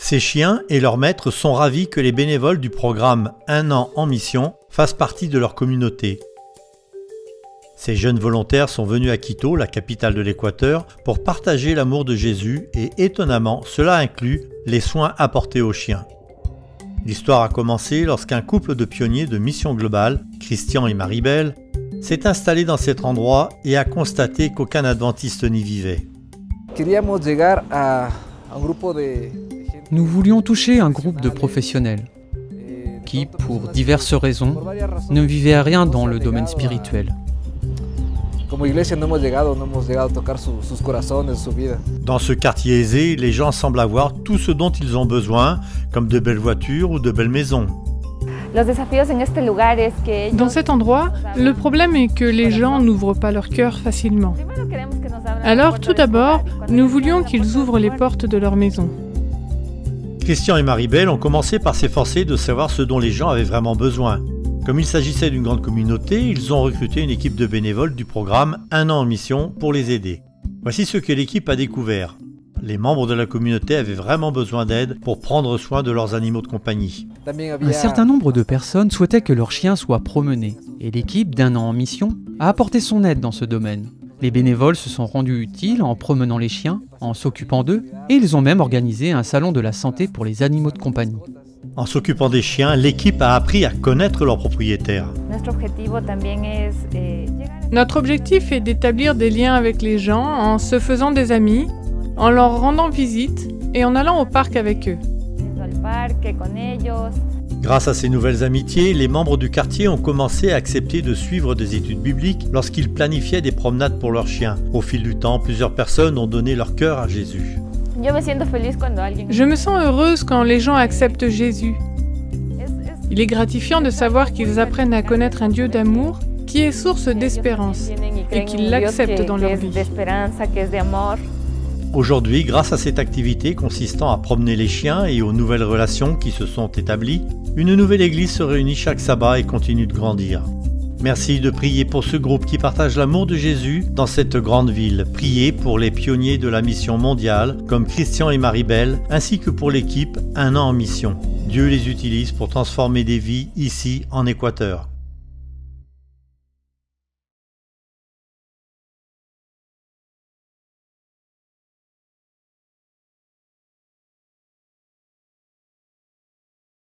Ces chiens et leurs maîtres sont ravis que les bénévoles du programme Un an en mission fassent partie de leur communauté. Ces jeunes volontaires sont venus à Quito, la capitale de l'Équateur, pour partager l'amour de Jésus et étonnamment, cela inclut les soins apportés aux chiens. L'histoire a commencé lorsqu'un couple de pionniers de Mission Globale, Christian et Maribel, s'est installé dans cet endroit et a constaté qu'aucun adventiste n'y vivait. Nous voulions toucher un groupe de professionnels qui, pour diverses raisons, ne vivaient rien dans le domaine spirituel. Dans ce quartier aisé, les gens semblent avoir tout ce dont ils ont besoin, comme de belles voitures ou de belles maisons. Dans cet endroit, le problème est que les gens n'ouvrent pas leur cœur facilement. Alors, tout d'abord, nous voulions qu'ils ouvrent les portes de leur maison. Christian et Maribel ont commencé par s'efforcer de savoir ce dont les gens avaient vraiment besoin. Comme il s'agissait d'une grande communauté, ils ont recruté une équipe de bénévoles du programme Un an en mission pour les aider. Voici ce que l'équipe a découvert. Les membres de la communauté avaient vraiment besoin d'aide pour prendre soin de leurs animaux de compagnie. Un certain nombre de personnes souhaitaient que leurs chiens soient promenés, et l'équipe d'un an en mission a apporté son aide dans ce domaine. Les bénévoles se sont rendus utiles en promenant les chiens, en s'occupant d'eux, et ils ont même organisé un salon de la santé pour les animaux de compagnie. En s'occupant des chiens, l'équipe a appris à connaître leurs propriétaires. Eh, Notre objectif est d'établir des liens avec les gens en se faisant des amis, en leur rendant visite et en allant au parc avec eux. Grâce à ces nouvelles amitiés, les membres du quartier ont commencé à accepter de suivre des études bibliques lorsqu'ils planifiaient des promenades pour leurs chiens. Au fil du temps, plusieurs personnes ont donné leur cœur à Jésus. Je me sens heureuse quand les gens acceptent Jésus. Il est gratifiant de savoir qu'ils apprennent à connaître un Dieu d'amour qui est source d'espérance et qu'ils l'acceptent dans leur vie. Aujourd'hui, grâce à cette activité consistant à promener les chiens et aux nouvelles relations qui se sont établies, une nouvelle église se réunit chaque sabbat et continue de grandir. Merci de prier pour ce groupe qui partage l'amour de Jésus dans cette grande ville. Priez pour les pionniers de la mission mondiale comme Christian et Maribel, ainsi que pour l'équipe Un an en mission. Dieu les utilise pour transformer des vies ici en Équateur.